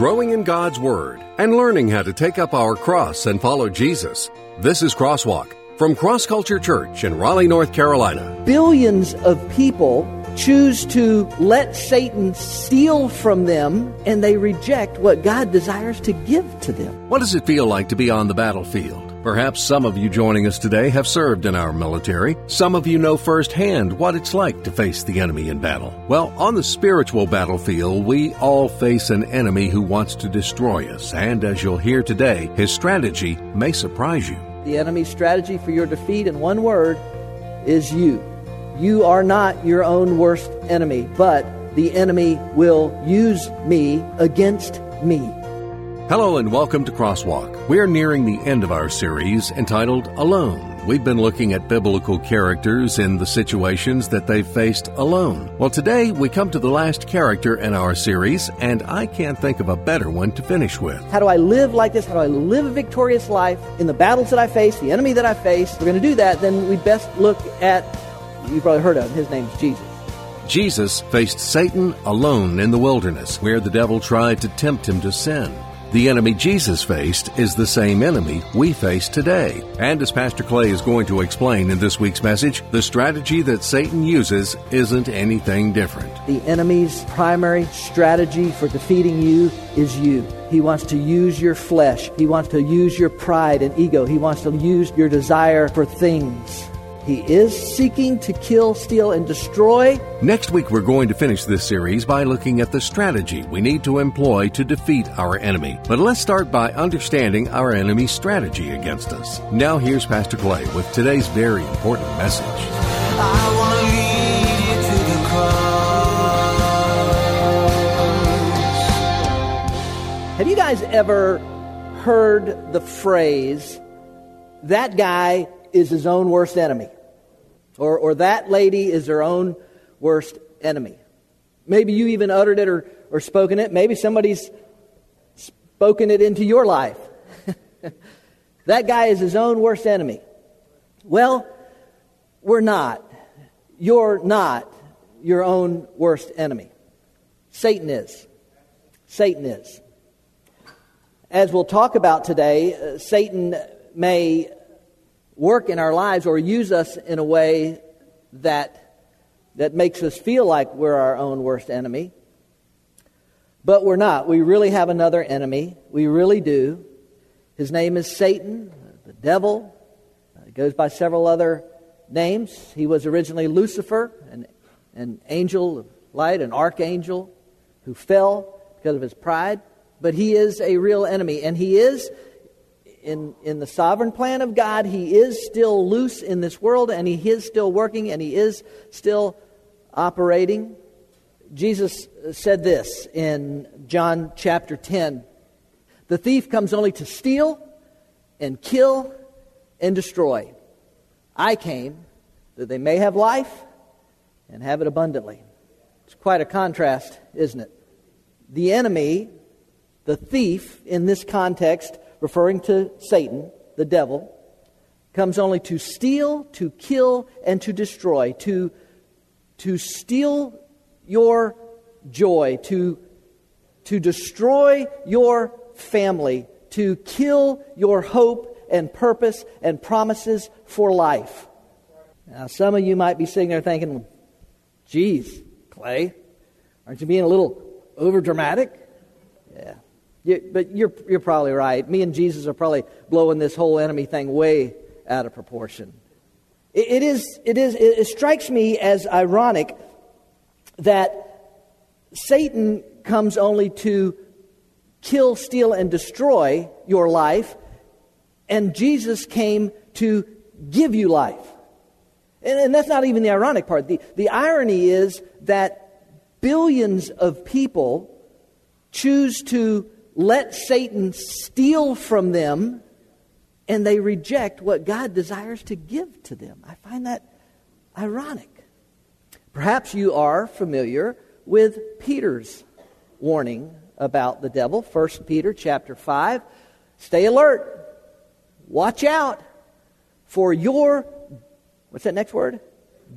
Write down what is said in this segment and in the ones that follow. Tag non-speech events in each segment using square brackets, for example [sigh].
growing in God's Word, and learning how to take up our cross and follow Jesus. This is Crosswalk from Cross Culture Church in Raleigh, North Carolina. Billions of people choose to let Satan steal from them and they reject what God desires to give to them. What does it feel like to be on the battlefield? Perhaps some of you joining us today have served in our military. Some of you know firsthand what it's like to face the enemy in battle. Well, on the spiritual battlefield, we all face an enemy who wants to destroy us, and as you'll hear today, his strategy may surprise you. The enemy's strategy for your defeat, in one word, is you. You are not your own worst enemy, but the enemy will use me against me. Hello and welcome to Crosswalk. We are nearing the end of our series entitled Alone. We've been looking at biblical characters in the situations that they've faced alone. Well, today we come to the last character in our series, and I can't think of a better one to finish with. How do I live like this? How do I live a victorious life in the battles that I face, the enemy that I face? If we're going to do that, then we best look at, you've probably heard of him, his name's Jesus. Jesus faced Satan alone in the wilderness, where the devil tried to tempt him to sin. The enemy Jesus faced is the same enemy we face today. And as Pastor Clay is going to explain in this week's message, the strategy that Satan uses isn't anything different. The enemy's primary strategy for defeating you is you. He wants to use your flesh. He wants to use your pride and ego. He wants to use your desire for things. He is seeking to kill, steal, and destroy. Next week, we're going to finish this series by looking at the strategy we need to employ to defeat our enemy. But let's start by understanding our enemy's strategy against us. Now, here's Pastor Clay with today's very important message. Have you guys ever heard the phrase, that guy is his own worst enemy? Or, or that lady is her own worst enemy? Maybe you even uttered it or, or spoken it. Maybe somebody's spoken it into your life. [laughs] that guy is his own worst enemy. Well, we're not. You're not your own worst enemy. Satan is. Satan is. As we'll talk about today, uh, Satan may work in our lives or use us in a way that, that makes us feel like we're our own worst enemy. But we're not. We really have another enemy. We really do. His name is Satan, the devil. Uh, he goes by several other names. He was originally Lucifer, an, an angel of light, an archangel who fell because of his pride but he is a real enemy. And he is, in, in the sovereign plan of God, he is still loose in this world, and he is still working, and he is still operating. Jesus said this in John chapter 10 The thief comes only to steal and kill and destroy. I came that they may have life and have it abundantly. It's quite a contrast, isn't it? The enemy the thief, in this context, referring to Satan, the devil, comes only to steal, to kill, and to destroy, to, to steal your joy, to, to destroy your family, to kill your hope and purpose and promises for life. Now, some of you might be sitting there thinking, geez, Clay, aren't you being a little over dramatic? You, but you're, you're probably right. Me and Jesus are probably blowing this whole enemy thing way out of proportion. it, it is, it, is, it strikes me as ironic that Satan comes only to kill, steal, and destroy your life, and Jesus came to give you life. And, and that's not even the ironic part. The, the irony is that billions of people choose to let Satan steal from them and they reject what God desires to give to them. I find that ironic. Perhaps you are familiar with Peter's warning about the devil. 1 Peter chapter 5. Stay alert. Watch out for your what's that next word?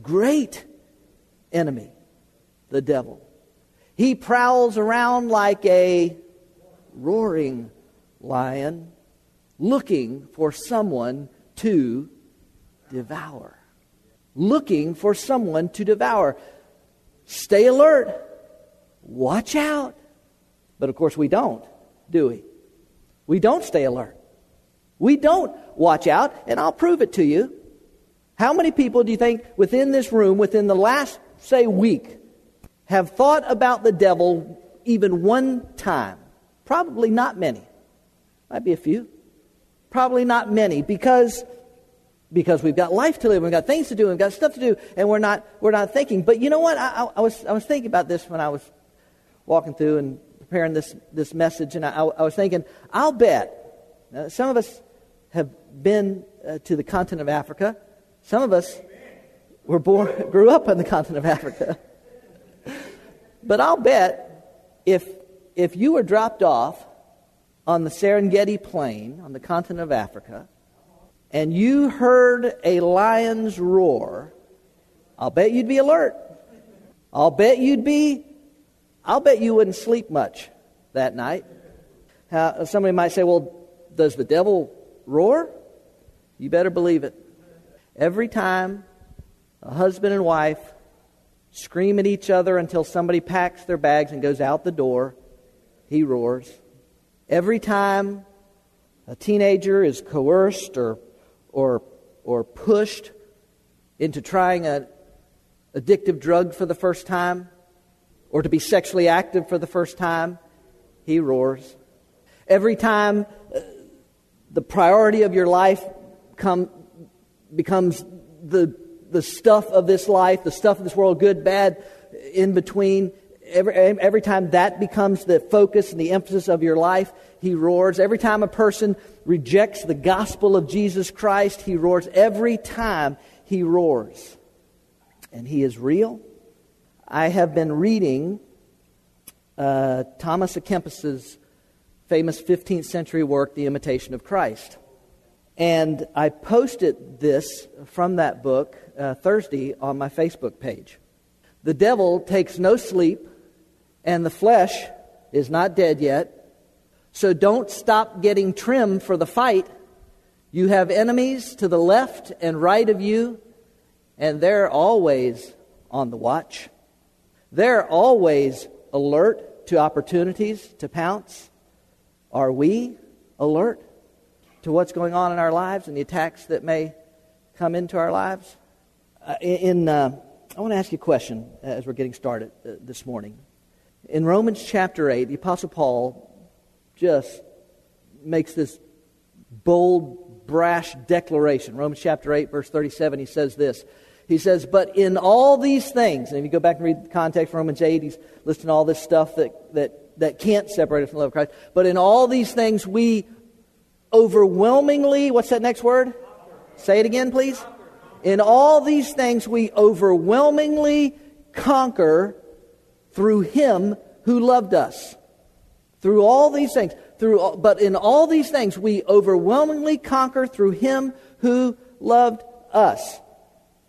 Great enemy, the devil. He prowls around like a roaring lion looking for someone to devour. Looking for someone to devour. Stay alert. Watch out. But of course, we don't, do we? We don't stay alert. We don't watch out, and I'll prove it to you. How many people do you think within this room, within the last, say, week, have thought about the devil even one time? Probably not many. Might be a few. Probably not many because because we've got life to live, we've got things to do, we've got stuff to do, and we're not we're not thinking. But you know what? I, I, was I was thinking about this when I was walking through and preparing this this message, and I, I was thinking, I'll bet uh, some of us have been uh, to the continent of Africa. Some of us were born [laughs] grew up on the continent of Africa. [laughs] but I'll bet if if you were dropped off on the Serengeti Plain on the continent of Africa, and you heard a lion's roar, I'll bet you'd be alert. I'll bet you'd be, I'll bet you wouldn't sleep much that night. Somebody might say, well, does the devil roar? You better believe it. Every time a husband and wife scream at each other until somebody packs their bags and goes out the door, he roars. Every time a teenager is coerced or, or, or pushed into trying an addictive drug for the first time or to be sexually active for the first time, he roars. Every time uh, the priority of your life come, becomes the, the stuff of this life, the stuff of this world, good, bad, in between, every, every time that becomes the focus and the emphasis of your life, he roars. Every time a person rejects the gospel of Jesus Christ, he roars. Every time he roars. And he is real. I have been reading uh, Thomas Kempis's famous 15th century work, The Imitation of Christ. And I posted this from that book uh, Thursday on my Facebook page. The devil takes no sleep and the flesh is not dead yet. So don't stop getting trim for the fight. You have enemies to the left and right of you, and they're always on the watch. They're always alert to opportunities to pounce. Are we alert to what's going on in our lives and the attacks that may come into our lives? Uh, in, uh, I want to ask you a question as we're getting started uh, this morning. In Romans chapter 8, the Apostle Paul just makes this bold, brash declaration. Romans chapter 8, verse 37, he says this. He says, But in all these things, and if you go back and read the context, Romans 8, he's listing all this stuff that, that, that can't separate us from the love of Christ. But in all these things, we overwhelmingly, what's that next word? Say it again, please. In all these things, we overwhelmingly conquer through him who loved us. Through all these things, through but in all these things we overwhelmingly conquer through him who loved us.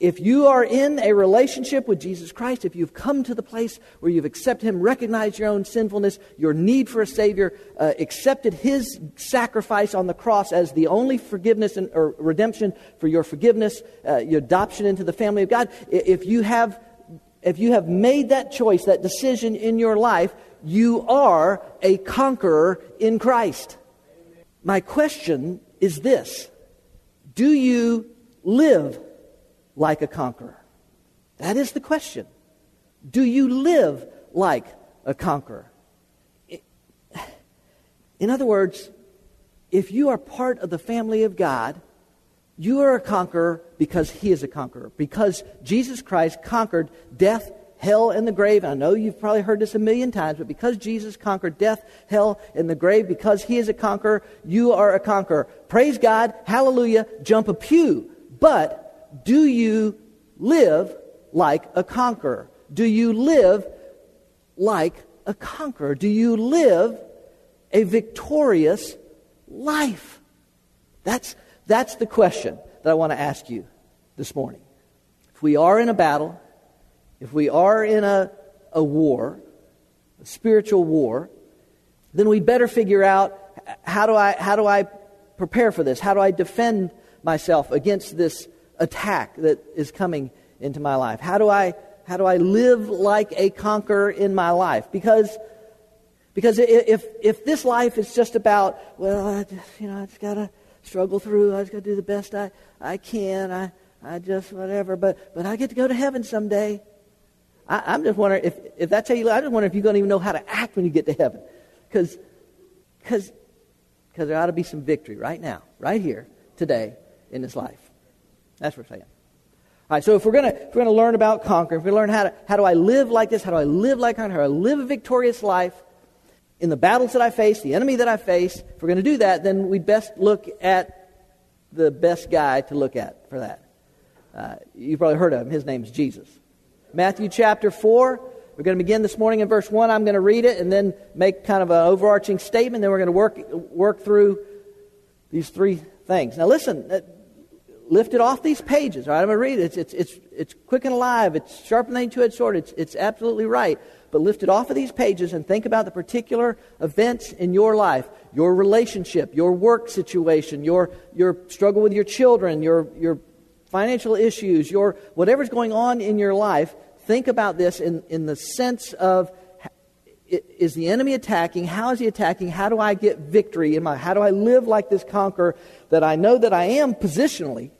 If you are in a relationship with Jesus Christ, if you've come to the place where you've accepted Him, recognized your own sinfulness, your need for a Savior, uh, accepted His sacrifice on the cross as the only forgiveness and, or redemption for your forgiveness, uh, your adoption into the family of God, if you have if you have made that choice, that decision in your life, you are a conqueror in Christ. My question is this Do you live like a conqueror? That is the question. Do you live like a conqueror? In other words, if you are part of the family of God, you are a conqueror because he is a conqueror. Because Jesus Christ conquered death, hell, and the grave. I know you've probably heard this a million times, but because Jesus conquered death, hell, and the grave, because he is a conqueror, you are a conqueror. Praise God. Hallelujah. Jump a pew. But do you live like a conqueror? Do you live like a conqueror? Do you live a victorious life? That's that's the question that I want to ask you this morning. If we are in a battle, if we are in a, a war, a spiritual war, then we better figure out how do I, how do I prepare for this? How do I defend myself against this attack that is coming into my life? How do I, how do I live like a conqueror in my life? Because, because if, if this life is just about, well, I just, you know, I just got to struggle through, I just got to do the best I, I can, I, I just, whatever, but, but I get to go to heaven someday. I, am just wondering if, if that's how you live, I just wonder if you're going to even know how to act when you get to heaven. Because because because there ought to be some victory right now, right here, today, in this life. That's what we're saying. All right, so if we're to, if we're to learn about conquering, if we learn how, to, how do I live like this, how do I live like conquer, how do I live a victorious life in the battles that I face, the enemy that I face, if we're to do that, then we best look at the best guy to look at for that. Uh, you've probably heard of him. His name's Jesus. Matthew chapter 4, we're going to begin this morning in verse 1. I'm going to read it and then make kind of an overarching statement. Then we're going to work, work through these three things. Now, listen, uh, lift it off these pages. All right, I'm going to read it. It's, it's, it's, it's quick and alive. It's sharp and two edged sword. It's, it's absolutely right. But lift it off of these pages and think about the particular events in your life, your relationship, your work situation, your, your struggle with your children, your, your financial issues, your whatever's going on in your life think about this in, in the sense of is the enemy attacking? How is he attacking? How do I get victory in my how do I live like this conqueror that I know that I am positionally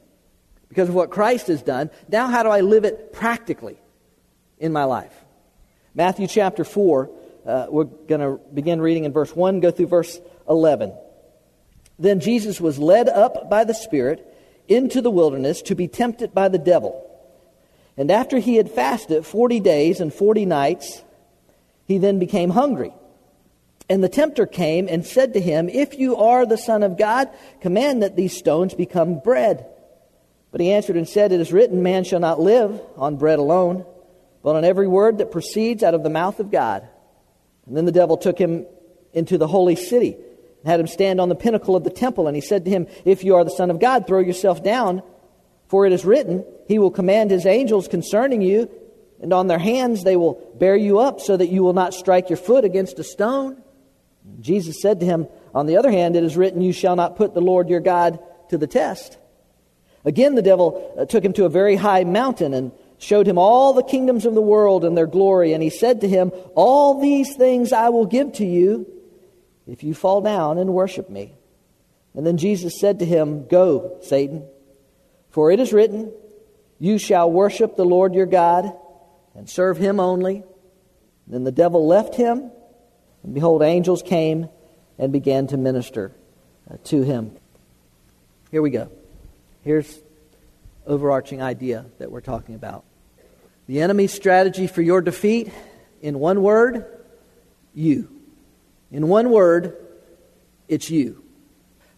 because of what Christ has done? Now how do I live it practically in my life? Matthew chapter 4, uh, we're going to begin reading in verse 1, go through verse 11. Then Jesus was led up by the Spirit into the wilderness to be tempted by the devil. And after he had fasted 40 days and 40 nights, he then became hungry. And the tempter came and said to him, If you are the Son of God, command that these stones become bread. But he answered and said, It is written, Man shall not live on bread alone, but on every word that proceeds out of the mouth of God. And then the devil took him into the holy city had him stand on the pinnacle of the temple. And he said to him, If you are the Son of God, throw yourself down. For it is written, He will command His angels concerning you, and on their hands they will bear you up, so that you will not strike your foot against a stone. Jesus said to him, On the other hand, it is written, You shall not put the Lord your God to the test. Again, the devil uh, took him to a very high mountain and showed him all the kingdoms of the world and their glory. And he said to him, All these things I will give to you if you fall down and worship me. And then Jesus said to him, Go, Satan. For it is written, You shall worship the Lord your God and serve him only. Then the devil left him, and behold, angels came and began to minister uh, to him. Here we go. Here's overarching idea that we're talking about. The enemy's strategy for your defeat, in one word, you. In one word, it's you.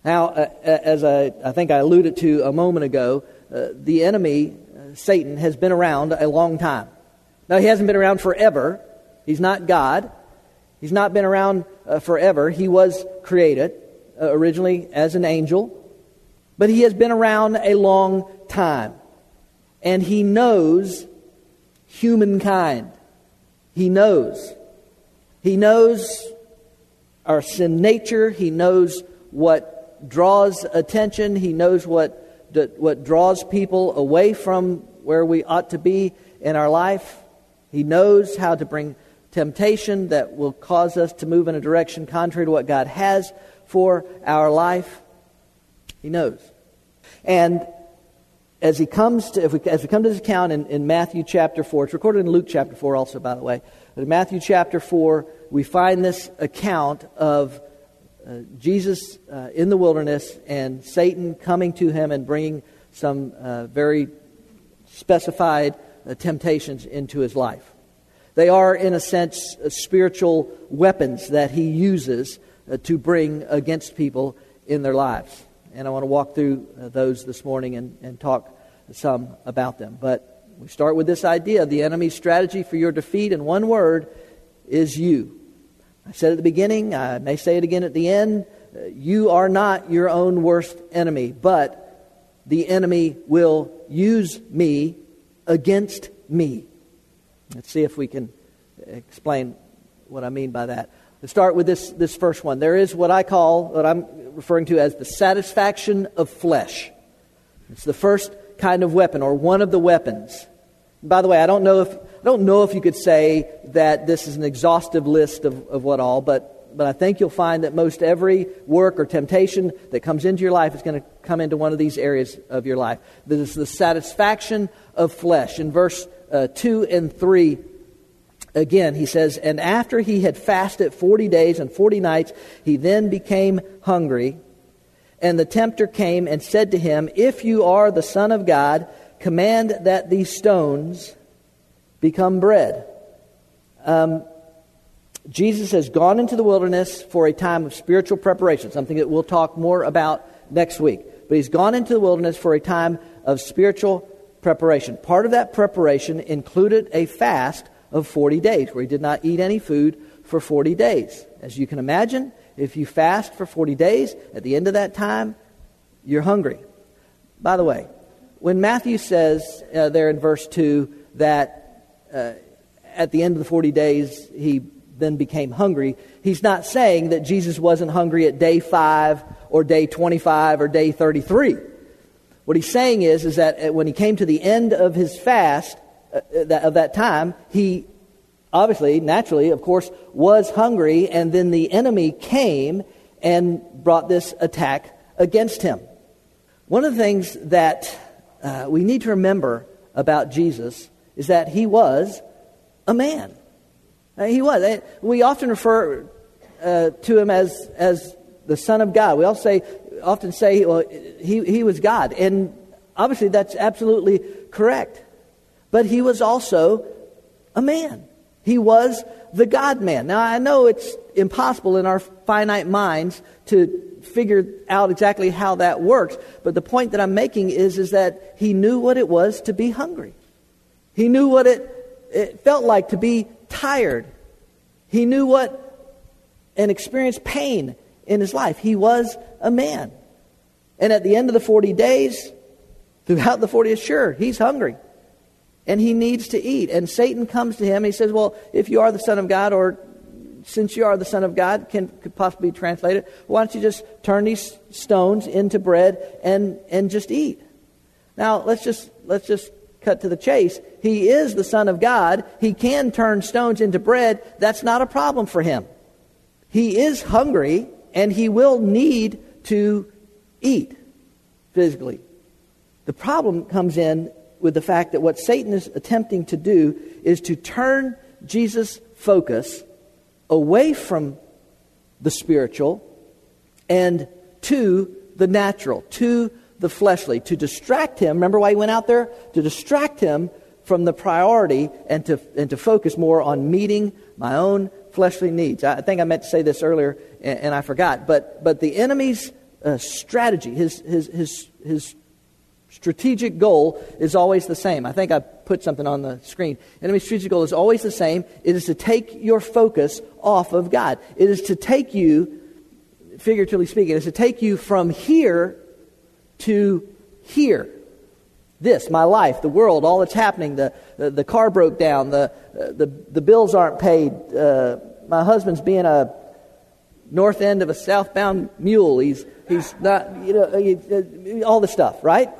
Now, uh, uh, as I, I, think I alluded to a moment ago, uh, the enemy, uh, Satan, has been around a long time. Now, he hasn't been around forever. He's not God. He's not been around uh, forever. He was created uh, originally as an angel, but he has been around a long time. And he knows humankind. He knows. He knows our sin nature. He knows what draws attention. He knows what, what draws people away from where we ought to be in our life. He knows how to bring temptation that will cause us to move in a direction contrary to what God has for our life. He knows. And as he comes to, we, as we come to this account in, in Matthew chapter 4, it's recorded in Luke chapter 4 also, by the way. But in Matthew chapter 4, we find this account of uh, Jesus uh, in the wilderness and Satan coming to him and bringing some uh, very specified uh, temptations into his life. They are, in a sense, uh, spiritual weapons that he uses to bring against people in their lives. And I want to walk through those this morning and, and talk some about them. But we start with this idea the enemy's strategy for your defeat in one word is you. I said at the beginning, I may say it again at the end. Uh, you are not your own worst enemy, but the enemy will use me against me. Let's see if we can explain what I mean by that. Let's start with this, this first one. There is what I call, what I'm referring to as the satisfaction of flesh. It's the first kind of weapon, or one of the weapons. By the way, I don't know if, I don't know if you could say that this is an exhaustive list of, of what all, but, but I think you'll find that most every work or temptation that comes into your life is going to come into one of these areas of your life. This is the satisfaction of flesh. In verse uh, 2 and 3, again, he says, And after he had fasted 40 days and 40 nights, he then became hungry. And the tempter came and said to him, If you are the Son of God, command that these stones become bread. Um, Jesus has gone into the wilderness for a time of spiritual preparation, something that we'll talk more about next week. But he's gone into the wilderness for a time of spiritual preparation. Part of that preparation included a fast of 40 days, where he did not eat any food for 40 days. As you can imagine, if you fast for 40 days, at the end of that time, you're hungry. By the way, when Matthew says uh, there in verse 2 that uh, at the end of the 40 days he then became hungry, he's not saying that Jesus wasn't hungry at day 5 or day 25 or day 33. What he's saying is, is that uh, when he came to the end of his fast, uh, uh of that time, he obviously, naturally, of course, was hungry, and then the enemy came and brought this attack against him. One of the things that uh, we need to remember about Jesus is that he was a man. Uh, he was. Uh, we often refer uh, to him as, as the Son of God. We also say, often say, well, he, he was God. And obviously, that's absolutely correct. But he was also a man. He was the God man. Now, I know it's impossible in our finite minds to figure out exactly how that works, but the point that I'm making is, is that he knew what it was to be hungry. He knew what it, it felt like to be tired. He knew what and experienced pain in his life. He was a man. And at the end of the 40 days, throughout the 40 days, sure, he's hungry and he needs to eat. And Satan comes to him and he says, Well, if you are the Son of God, or since you are the Son of God, can could possibly be translated, why don't you just turn these stones into bread and, and just eat? Now let's just let's just cut to the chase. He is the Son of God. He can turn stones into bread. That's not a problem for him. He is hungry and he will need to eat physically. The problem comes in with the fact that what Satan is attempting to do is to turn Jesus' focus away from the spiritual and to the natural, to the fleshly, to distract him. Remember why he went out there? To distract him from the priority and to, and to focus more on meeting my own fleshly needs. I think I meant to say this earlier and, and I forgot, but, but the enemy's uh, strategy, his, his, his, his strategic goal is always the same. I think I put something on the screen. Enemy's strategic goal is always the same. It is to take your focus off of God. It is to take you, figuratively speaking, it is to take you from here to here. This, my life, the world, all that's happening, the, the, the car broke down, the, the, the bills aren't paid, uh, my husband's being a north end of a southbound mule. He's, he's not, you know, uh, all the stuff, right?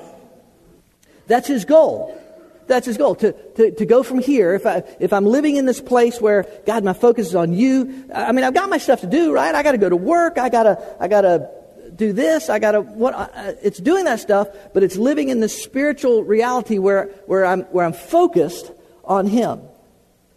That's his goal. That's his goal, to, to, to go from here. If, I, if I'm living in this place where, God, my focus is on you, I mean, I've got my stuff to do, right? I got to go to work. I got to, I got to do this. I got to, what, it's doing that stuff, but it's living in this spiritual reality where, where, I'm, where I'm focused on him.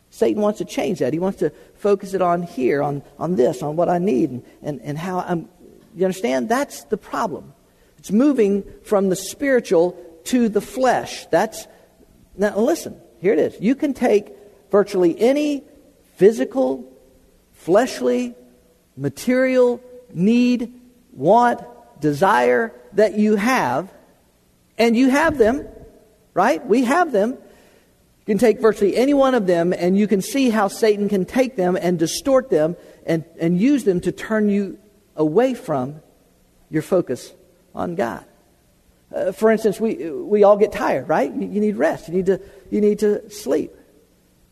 Satan wants to change that. He wants to focus it on here, on, on this, on what I need, and, and, and how I'm. You understand? That's the problem. It's moving from the spiritual to the flesh. That's now listen, here it is. You can take virtually any physical, fleshly, material need, want, desire that you have, and you have them, right? We have them. You can take virtually any one of them, and you can see how Satan can take them and distort them and, and use them to turn you away from your focus on God. Uh, for instance, we, we all get tired, right? You, you, need rest. You need, to, you need to sleep.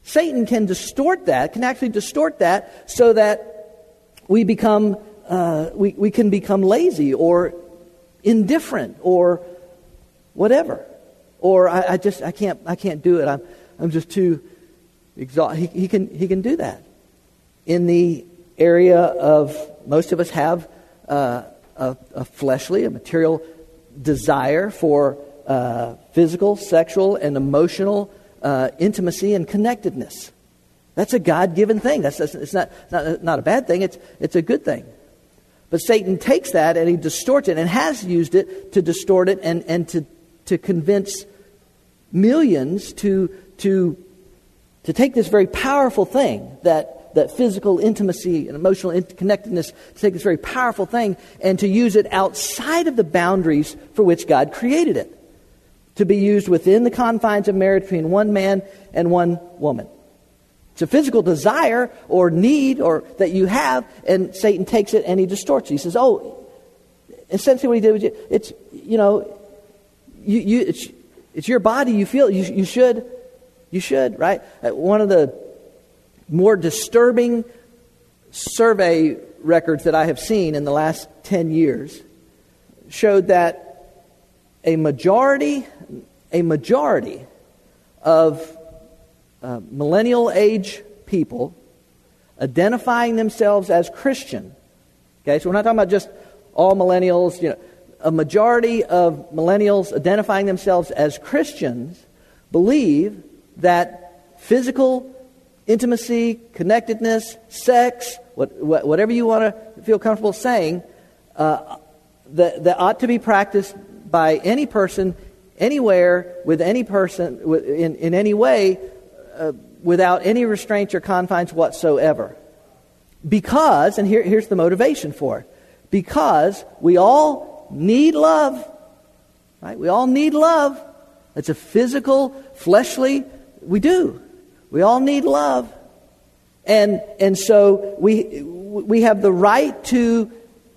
Satan can distort that, can actually distort that so that we become uh, we, we can become lazy or indifferent or whatever. Or I, I, just I can't I can't do it. I'm I'm just too exhausted. He, he can he can do that. In the area of most of us have uh, a, a, fleshly, a material desire for uh, physical, sexual, and emotional uh, intimacy and connectedness. That's a God given thing. That's, that's, it's not, not, not a bad thing, it's, it's a good thing. But Satan takes that and he distorts it and has used it to distort it and, and to, to convince millions to, to, to take this very powerful thing that, that physical intimacy and emotional connectedness, to take this very powerful thing and to use it outside of the boundaries for which God created it. To be used within the confines of marriage between one man and one woman. It's a physical desire or need or that you have, and Satan takes it and he distorts it. He says, "Oh, essentially, what he did was, it's you know, you, you it's, it's your body. You feel you, you should, you should, right? Uh, one of the more disturbing survey records that I have seen in the last ten years showed that a majority, a majority of uh, millennial age people identifying themselves as Christian. Okay, so we're not talking about just all millennials, you know, a majority of millennials identifying themselves as Christians believe that physical intimacy, connectedness, sex, what, whatever you want to feel comfortable saying, uh, that, that ought to be practiced by any person, anywhere, with any person, in, in any way, uh, without any restraints or confines whatsoever. Because, and here, here's the motivation for it, because we all need love. Right? We all need love. It's a physical, fleshly, we do. We all need love. And, and so we, we have the right to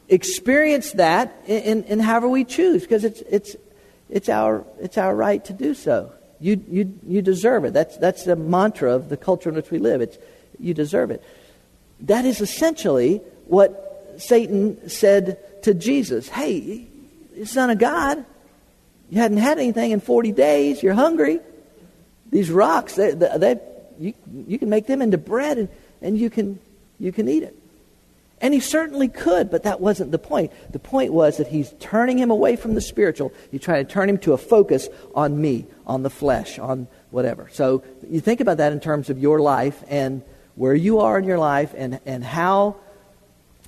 experience that in, in, in however we choose because it's, it's, it's, our, it's our right to do so. You, you, you deserve it. That's, that's the mantra of the culture in which we live. It's, you deserve it. That is essentially what Satan said to Jesus. Hey, Son of God, you hadn't had anything in 40 days. You're hungry. These rocks, they, they, you, you can make them into bread and, and you, can, you can eat it. And he certainly could, but that wasn't the point. The point was that he's turning him away from the spiritual. He's trying to turn him to a focus on me, on the flesh, on whatever. So you think about that in terms of your life and where you are in your life and, and how,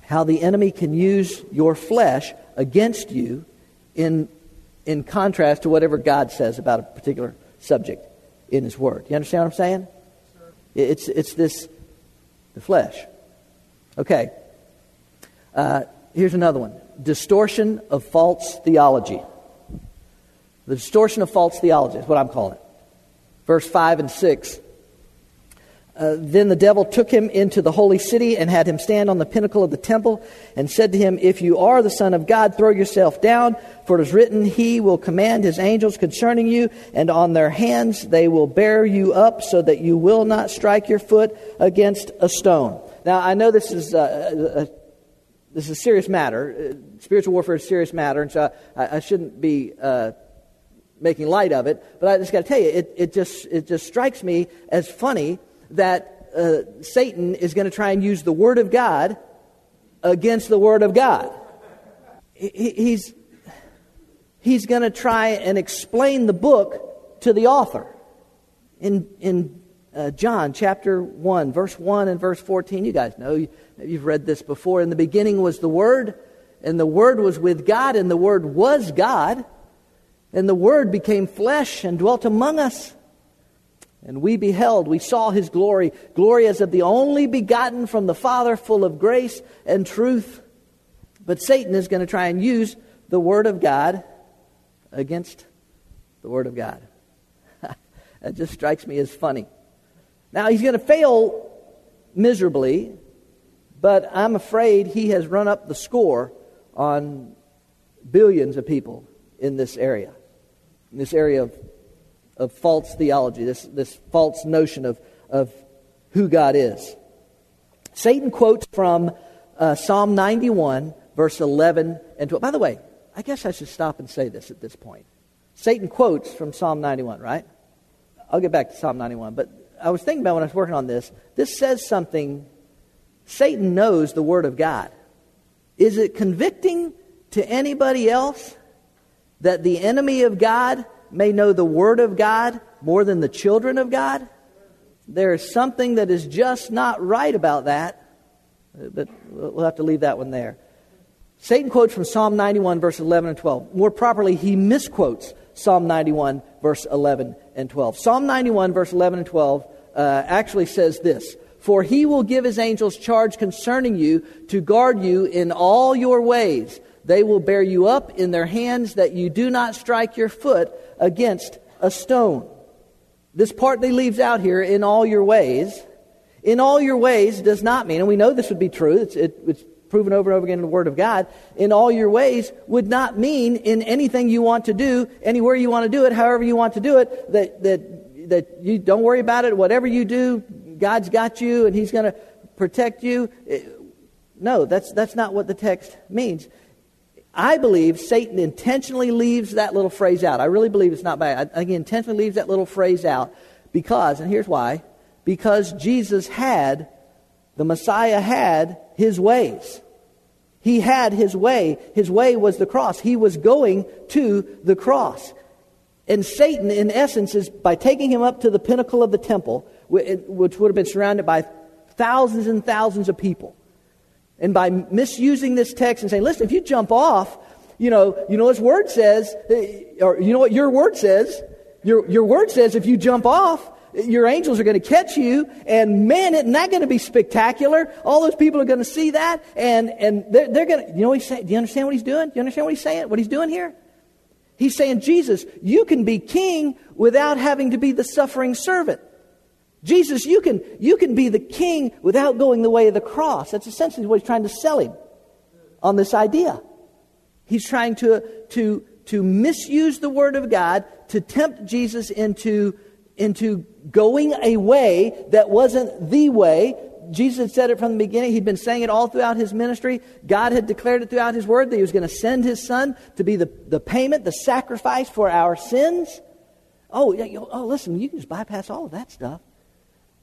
how the enemy can use your flesh against you in, in contrast to whatever God says about a particular subject in his word. You understand what I'm saying? It's, it's this, the flesh. Okay. Uh, here's another one distortion of false theology. The distortion of false theology is what I'm calling it. Verse 5 and 6. Uh, then the devil took him into the holy city and had him stand on the pinnacle of the temple and said to him, If you are the Son of God, throw yourself down, for it is written, He will command His angels concerning you, and on their hands they will bear you up so that you will not strike your foot against a stone. Now, I know this is uh, a this is a serious matter. Uh, spiritual warfare is a serious matter, and so I, I shouldn't be uh, making light of it. But I just got to tell you, it, it, just, it just strikes me as funny that uh, Satan is going to try and use the Word of God against the Word of God. He, he's he's going to try and explain the book to the author. In, in uh, John chapter 1, verse 1 and verse 14, you guys know, You've read this before. In the beginning was the Word, and the Word was with God, and the Word was God. And the Word became flesh and dwelt among us. And we beheld, we saw his glory, glory as of the only begotten from the Father, full of grace and truth. But Satan is going to try and use the Word of God against the Word of God. [laughs] that just strikes me as funny. Now, he's going to fail miserably but I'm afraid he has run up the score on billions of people in this area, in this area of, of false theology, this, this false notion of, of who God is. Satan quotes from uh, Psalm 91, verse 11 and 12. By the way, I guess I should stop and say this at this point. Satan quotes from Psalm 91, right? I'll get back to Psalm 91. But I was thinking about when I was working on this, this says something. Satan knows the Word of God. Is it convicting to anybody else that the enemy of God may know the Word of God more than the children of God? There is something that is just not right about that, uh, but we'll have to leave that one there. Satan quotes from Psalm 91, verse 11 and 12. More properly, he misquotes Psalm 91, verse 11 and 12. Psalm 91, verse 11 and 12 uh, actually says this For he will give his angels charge concerning you to guard you in all your ways. They will bear you up in their hands that you do not strike your foot against a stone. This part they leaves out here, in all your ways. In all your ways does not mean, and we know this would be true, it's, it, it's proven over and over again in the Word of God, in all your ways would not mean in anything you want to do, anywhere you want to do it, however you want to do it, that, that, that you don't worry about it, whatever you do, God's got you and He's going to protect you. Eh, no, that's, that's not what the text means. I believe Satan intentionally leaves that little phrase out. I really believe it's not bad. I think he intentionally leaves that little phrase out because, and here's why, because Jesus had, the Messiah had his ways. He had his way. His way was the cross. He was going to the cross. And Satan, in essence, is by taking him up to the pinnacle of the temple, which would have been surrounded by thousands and thousands of people. And by misusing this text and saying, listen, if you jump off, you know, you know what his word says, eh, or you know what your word says? Your, your word says if you jump off, your angels are going to catch you, and man, isn't that going to be spectacular? All those people are going to see that, and, and they're, they're going to, you know he's saying? Do you understand what he's doing? Do you understand what he's saying? What he's doing here? He's saying, Jesus, you can be king without having to be the suffering servant. Jesus, you can, you can be the king without going the way of the cross. That's essentially what he's trying to sell him on this idea. He's trying to, to, to misuse the word of God to tempt Jesus into, into going a way that wasn't the way. Jesus had said it from the beginning. He'd been saying it all throughout his ministry. God had declared it throughout his word that he was going to send his son to be the, the payment, the sacrifice for our sins. Oh, yeah, oh, listen, you can just bypass all of that stuff.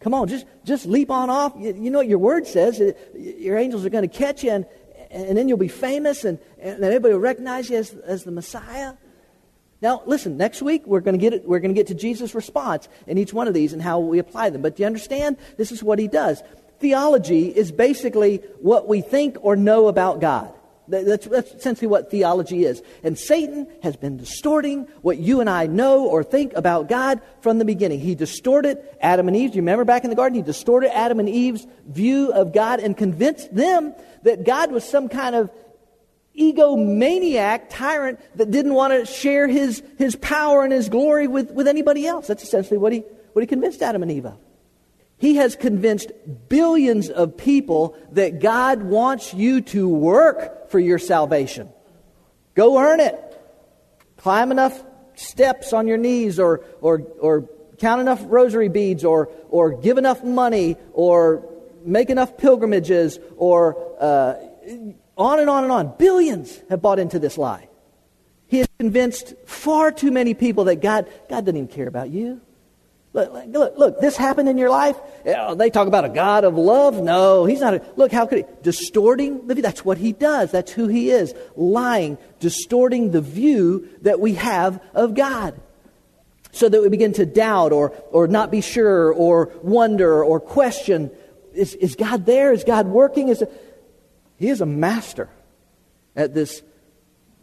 Come on, just, just leap on off. You, you know what your word says. Your angels are going to catch you, and, and then you'll be famous, and, and everybody will recognize you as, as the Messiah. Now, listen, next week we're going to get it, we're going to get to Jesus' response in each one of these and how we apply them. But do you understand? This is what he does. Theology is basically what we think or know about God. That's, that's, essentially what theology is. And Satan has been distorting what you and I know or think about God from the beginning. He distorted Adam and Eve. Do you remember back in the garden? He distorted Adam and Eve's view of God and convinced them that God was some kind of egomaniac tyrant that didn't want to share his, his power and his glory with, with anybody else. That's essentially what he, what he convinced Adam and Eve of. He has convinced billions of people that God wants you to work for your salvation. Go earn it. Climb enough steps on your knees or, or, or count enough rosary beads or, or give enough money or make enough pilgrimages or uh, on and on and on. Billions have bought into this lie. He has convinced far too many people that God, God doesn't even care about you. Look, look, look, this happened in your life. Oh, they talk about a God of love. No, he's not. A, look, how could he? Distorting the view. That's what he does. That's who he is. Lying, distorting the view that we have of God. So that we begin to doubt or, or not be sure or wonder or question is, is God there? Is God working? Is it, he is a master at this,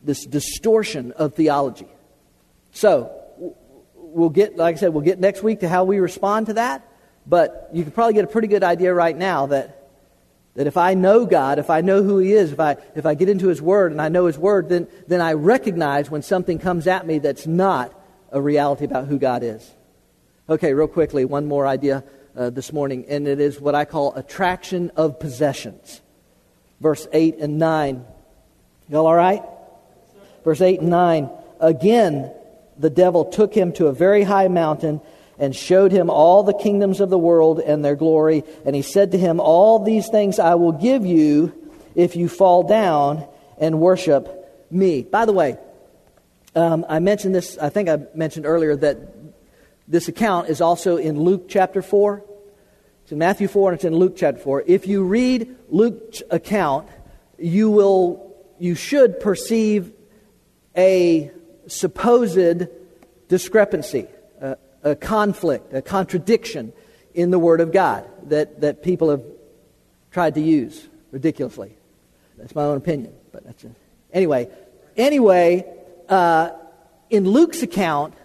this distortion of theology. So, we'll get, like I said, we'll get next week to how we respond to that. But you can probably get a pretty good idea right now that, that if I know God, if I know who He is, if I, if I get into His Word and I know His Word, then, then I recognize when something comes at me that's not a reality about who God is. Okay, real quickly, one more idea uh, this morning, and it is what I call attraction of possessions verse 8 and 9. Y'all all right? Verse 8 and 9. Again, the devil took him to a very high mountain and showed him all the kingdoms of the world and their glory. And he said to him, All these things I will give you if you fall down and worship me. By the way, um, I mentioned this, I think I mentioned earlier that this account is also in Luke chapter 4. It's in Matthew 4 and it's in Luke chapter 4. If you read Luke's account, you will, you should perceive a supposed discrepancy, a, a conflict, a contradiction in the Word of God that, that people have tried to use ridiculously. That's my own opinion, but that's. Anyway, anyway, uh, in Luke's account,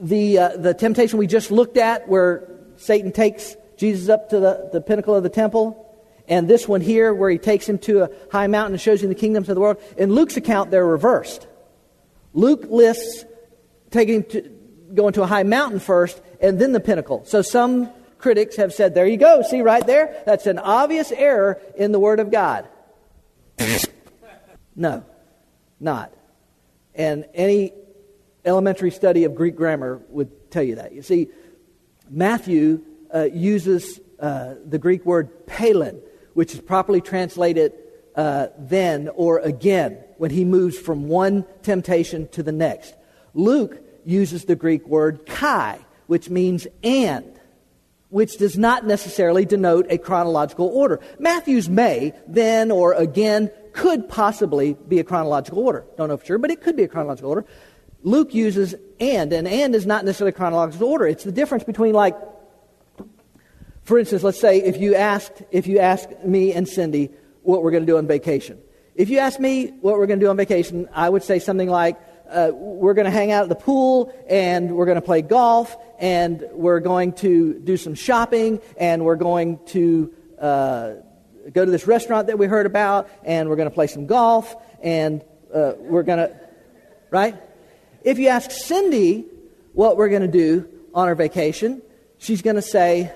the, uh, the temptation we just looked at, where Satan takes Jesus up to the, the pinnacle of the temple, and this one here, where he takes him to a high mountain and shows him the kingdoms of the world, in Luke's account, they're reversed. Luke lists taking to, going to a high mountain first, and then the pinnacle. So some critics have said, there you go, see right there? That's an obvious error in the Word of God. [laughs] no, not. And any elementary study of Greek grammar would tell you that. You see, Matthew uh, uses uh, the Greek word palin, which is properly translated uh, then or again when he moves from one temptation to the next. Luke uses the Greek word kai, which means and, which does not necessarily denote a chronological order. Matthew's may, then or again, could possibly be a chronological order. Don't know for sure, but it could be a chronological order. Luke uses and, and and is not necessarily chronological order. It's the difference between like, for instance, let's say if you asked if you asked me and Cindy what we're going to do on vacation. If you ask me what we're going to do on vacation, I would say something like, uh, we're going to hang out at the pool and we're going to play golf and we're going to do some shopping and we're going to uh, go to this restaurant that we heard about and we're going to play some golf and uh, we're going to, right? If you ask Cindy what we're going to do on our vacation, she's going to say,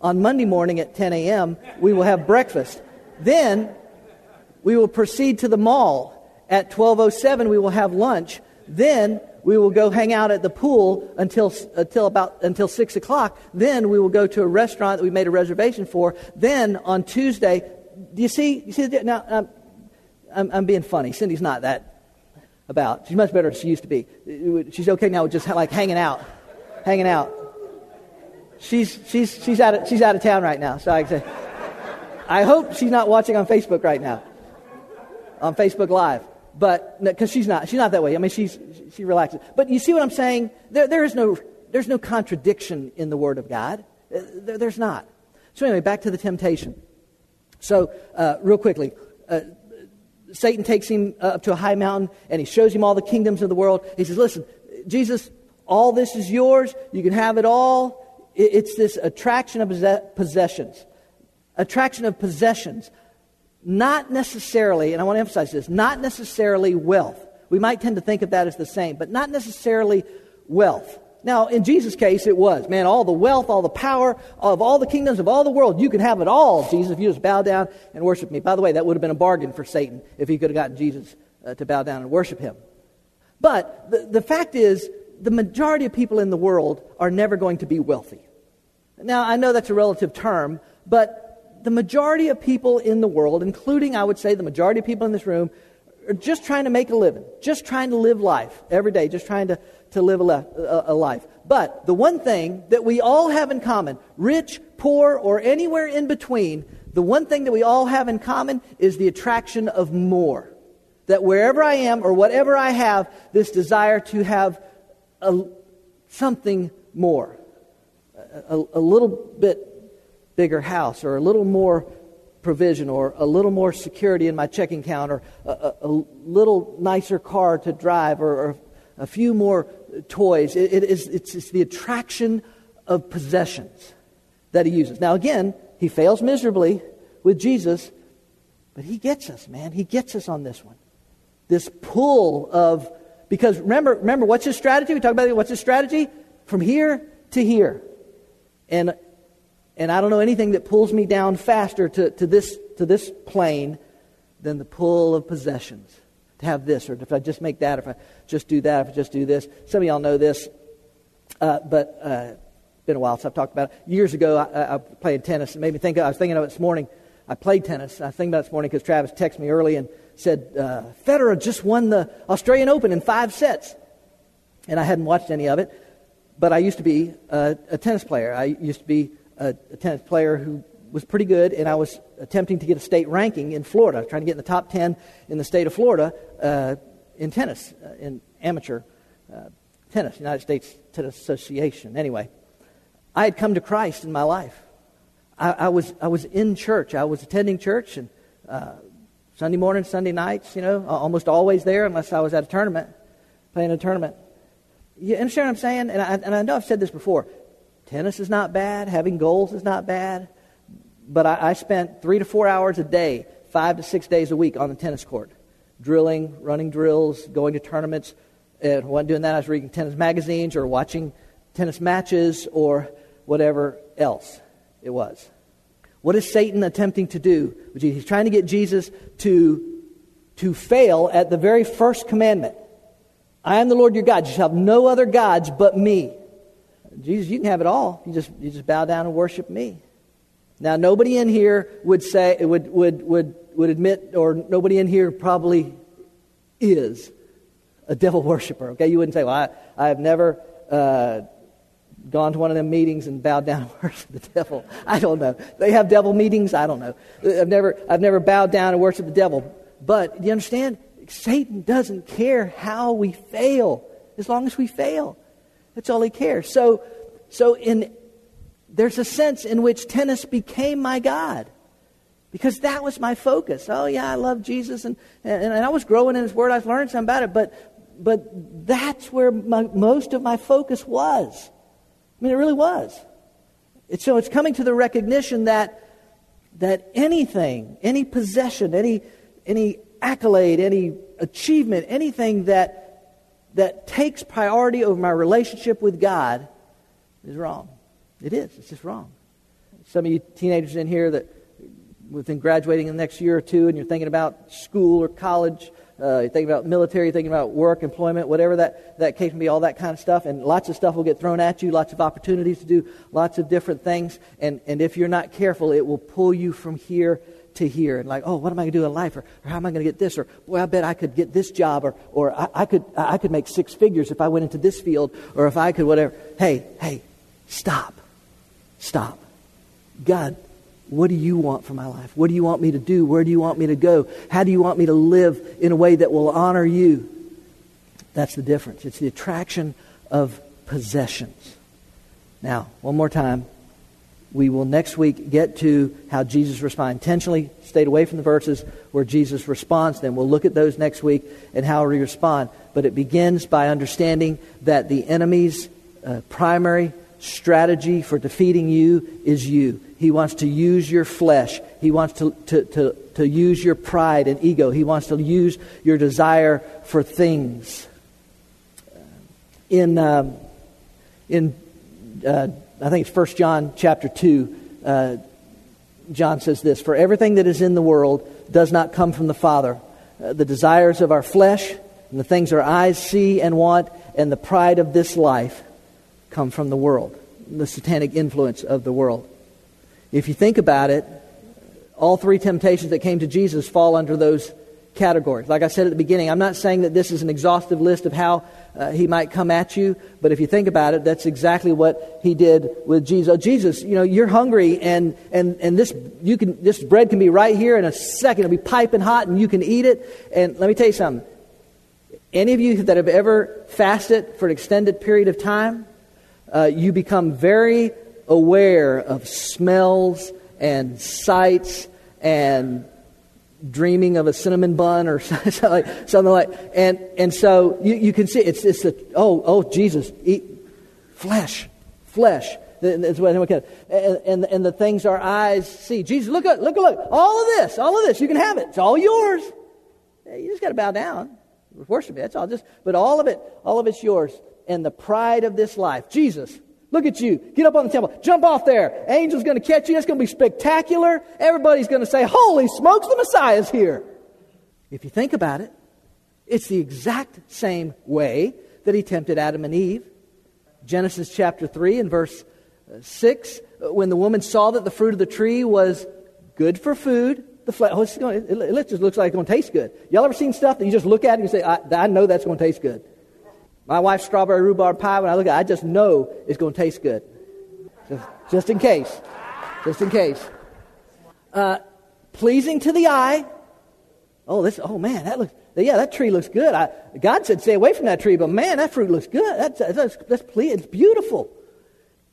on Monday morning at 10 a.m., we will have breakfast. Then we will proceed to the mall. At 12:07 we will have lunch. Then we will go hang out at the pool until until about until six o'clock. Then we will go to a restaurant that we made a reservation for. Then on Tuesday, do you see? You see now I'm, I'm, I'm being funny. Cindy's not that about. She's much better than she used to be. She's okay now with just like hanging out, hanging out. She's she's she's out of, she's out of town right now. So I say, I hope she's not watching on Facebook right now, on Facebook Live. But because she's not she's not that way. I mean she's she relaxes. But you see what i'm saying? There, there is no there's no contradiction in the word of god. Uh, there, there's not. So anyway back to the temptation. So uh, real quickly uh, satan takes him up to a high mountain and he shows him all the kingdoms of the world. He says listen jesus all this is yours. You can have it all it's this attraction of possessions attraction of possessions not necessarily, and I want to emphasize this, not necessarily wealth. We might tend to think of that as the same, but not necessarily wealth. Now, in Jesus' case, it was. Man, all the wealth, all the power of all the kingdoms of all the world, you can have it all, Jesus, if you just bow down and worship me. By the way, that would have been a bargain for Satan if he could have gotten Jesus uh, to bow down and worship him. But the, the fact is, the majority of people in the world are never going to be wealthy. Now, I know that's a relative term, but the majority of people in the world, including, I would say, the majority of people in this room, are just trying to make a living, just trying to live life every day, just trying to, to live a, a, a life. But the one thing that we all have in common, rich, poor, or anywhere in between, the one thing that we all have in common is the attraction of more. That wherever I am or whatever I have, this desire to have a, something more, a, a, little bit bigger house or a little more provision or a little more security in my checking account or a, a, a little nicer car to drive or, or a few more toys. It, it is, it's, it's the attraction of possessions that he uses. Now, again, he fails miserably with Jesus, but he gets us, man. He gets us on this one. This pull of, because remember, remember, what's his strategy? We talked about it. What's his strategy? From here to here. And and I don't know anything that pulls me down faster to, to, this, to this plane than the pull of possessions. To have this, or if I just make that, if I just do that, if I just do this. Some of y'all know this, uh, but uh, been a while since I've talked about it. Years ago, I, I played tennis. It made me think. I was thinking of it this morning. I played tennis. I think about this morning because Travis texted me early and said, uh, Federer just won the Australian Open in five sets. And I hadn't watched any of it, but I used to be a, a tennis player. I used to be a, a, tennis player who was pretty good, and I was attempting to get a state ranking in Florida, trying to get in the top 10 in the state of Florida uh, in tennis, uh, in amateur uh, tennis, United States Tennis Association. Anyway, I had come to Christ in my life. I, I was, I was in church. I was attending church, and uh, Sunday morning, Sunday nights, you know, almost always there unless I was at a tournament, playing a tournament. You understand what I'm saying? And I, and I know I've said this before. Tennis is not bad. Having goals is not bad. But I, I spent three to four hours a day, five to six days a week on the tennis court, drilling, running drills, going to tournaments. And when doing that, I was reading tennis magazines or watching tennis matches or whatever else it was. What is Satan attempting to do? He's trying to get Jesus to, to fail at the very first commandment. I am the Lord your God. You shall have no other gods but me. Jesus, you can have it all. You just, you just bow down and worship me. Now, nobody in here would say, would, would, would, would admit, or nobody in here probably is a devil worshiper. Okay, you wouldn't say, well, I, I've never uh, gone to one of them meetings and bowed down [laughs] and worshiped the devil. I don't know. They have devil meetings. I don't know. I've never, I've never bowed down and worshiped the devil. But you understand? Satan doesn't care how we fail, as long as we fail. That's all he cares. So, so in, there's a sense in which tennis became my God. Because that was my focus. Oh, yeah, I love Jesus, and, and, and I was growing in His Word. I was learning something about it, but, but that's where my, most of my focus was. I mean, it really was. So it's coming to the recognition that, that anything, any possession, any, any accolade, any achievement, anything that, that takes priority over my relationship with God is wrong. It is. It's just wrong. Some of you teenagers in here that within graduating in the next year or two and you're thinking about school or college uh, you're thinking about military, you're thinking about work, employment, whatever that, that case may be, all that kind of stuff. And lots of stuff will get thrown at you, lots of opportunities to do lots of different things. And, and if you're not careful, it will pull you from here to here. And like, oh, what am I going to do in life? Or, or how am I going to get this? Or, boy, I bet I could get this job. Or, or I, I, could, I could make six figures if I went into this field. Or if I could whatever. Hey, hey, stop. Stop. God what do you want for my life? What do you want me to do? Where do you want me to go? How do you want me to live in a way that will honor you? That's the difference. It's the attraction of possessions. Now, one more time. We will next week get to how Jesus responds. Intentionally stayed away from the verses where Jesus responds. Then we'll look at those next week and how we respond. But it begins by understanding that the enemy's uh, primary strategy for defeating you is you. He wants to use your flesh. He wants to, to, to, to use your pride and ego. He wants to use your desire for things. In, um, in uh, I think it's 1 John chapter 2, uh, John says this For everything that is in the world does not come from the Father. Uh, the desires of our flesh and the things our eyes see and want and the pride of this life come from the world, the satanic influence of the world. If you think about it, all three temptations that came to Jesus fall under those categories. Like I said at the beginning, I'm not saying that this is an exhaustive list of how uh, he might come at you, but if you think about it, that's exactly what he did with Jesus. Oh, Jesus, you know, you're hungry, and, and, and this, you can, this bread can be right here in a second. It'll be piping hot, and you can eat it. And let me tell you something. Any of you that have ever fasted for an extended period of time, uh, you become very aware of smells and sights and dreaming of a cinnamon bun or something [laughs] like, something like and and so you, you can see it's it's a, oh oh Jesus eat flesh flesh. That's what and, and, and the things our eyes see. Jesus look at look look. All of this all of this. You can have it. It's all yours. You just got to bow down. Worship me that's all. Just but all of it all of it's yours. And the pride of this life. Jesus Look at you. Get up on the temple. Jump off there. Angel's going to catch you. It's going to be spectacular. Everybody's going to say, Holy smokes, the Messiah's here. If you think about it, it's the exact same way that he tempted Adam and Eve. Genesis chapter 3 and verse uh, 6 uh, when the woman saw that the fruit of the tree was good for food. The flesh, oh, it, just looks like it's going to taste good. Y'all ever seen stuff that you just look at and you say, I, I know that's going to taste good? My wife's strawberry rhubarb pie, when I look at it, I just know it's going to taste good. Just, just in case. Just in case. Uh, pleasing to the eye. Oh, this, oh man, that looks, yeah, that tree looks good. I, God said stay away from that tree, but man, that fruit looks good. That's, that's, that's, it's beautiful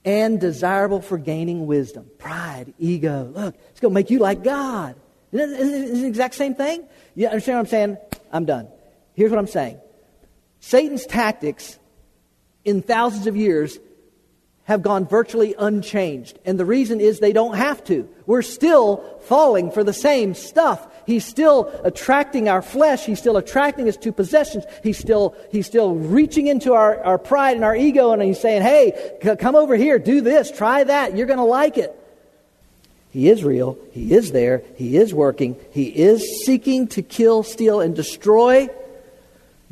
and desirable for gaining wisdom. Pride, ego. Look, it's going to make you like God. Isn't it the exact same thing? You understand what I'm saying? I'm done. Here's what I'm saying Satan's tactics in thousands of years have gone virtually unchanged. And the reason is they don't have to. We're still falling for the same stuff. He's still attracting our flesh. He's still attracting us to possessions. He's still, he's still reaching into our, our pride and our ego and he's saying, hey, c- come over here, do this, try that. You're going to like it. He is real. He is there. He is working. He is seeking to kill, steal, and destroy.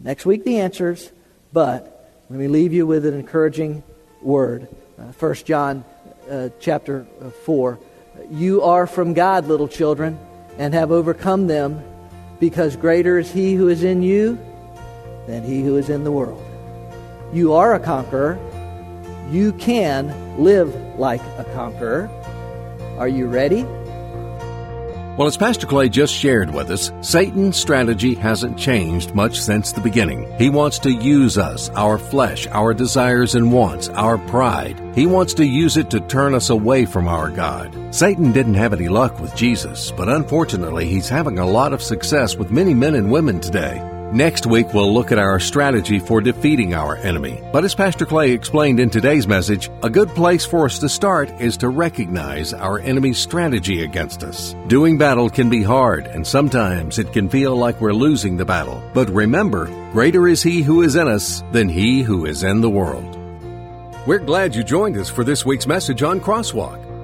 Next week, the answers. But let me leave you with an encouraging word. Uh, 1 John uh, chapter uh, 4. You are from God, little children and have overcome them, because greater is he who is in you than he who is in the world. You are a conqueror. You can live like a conqueror. Are you ready? Well, as Pastor Clay just shared with us, Satan's strategy hasn't changed much since the beginning. He wants to use us, our flesh, our desires and wants, our pride. He wants to use it to turn us away from our God. Satan didn't have any luck with Jesus, but unfortunately, he's having a lot of success with many men and women today. Next week, we'll look at our strategy for defeating our enemy. But as Pastor Clay explained in today's message, a good place for us to start is to recognize our enemy's strategy against us. Doing battle can be hard, and sometimes it can feel like we're losing the battle. But remember, greater is he who is in us than he who is in the world. We're glad you joined us for this week's message on Crosswalk.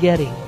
getting?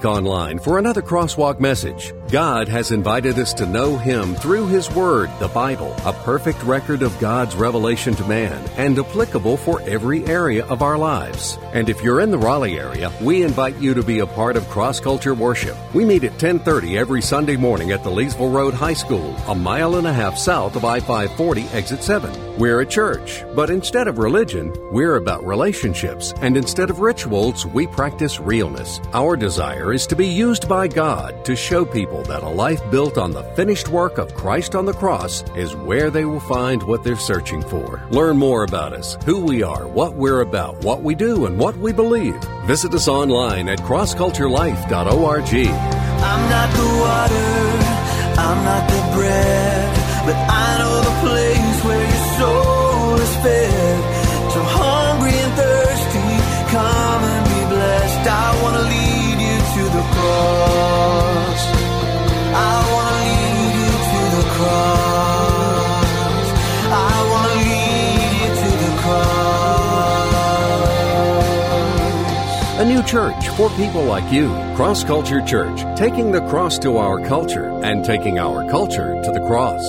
online for another Crosswalk message. God has invited us to know Him through His Word, the Bible, a perfect record of God's revelation to man and applicable for every area of our lives. And if you're in the Raleigh area, we invite you to be a part of Cross Culture Worship. We meet at 1030 every Sunday morning at the Leesville Road High School, a mile and a half south of I-540 exit 7. We're a church, but instead of religion, we're about relationships, and instead of rituals, we practice realness. Our desire is to be used by God to show people that a life built on the finished work of Christ on the cross is where they will find what they're searching for. Learn more about us, who we are, what we're about, what we do, and what we believe. Visit us online at crossculturelife.org. I'm not the water, I'm not the bread, but I know church for people like you. Cross Culture Church, taking the cross to our culture and taking our culture to the cross.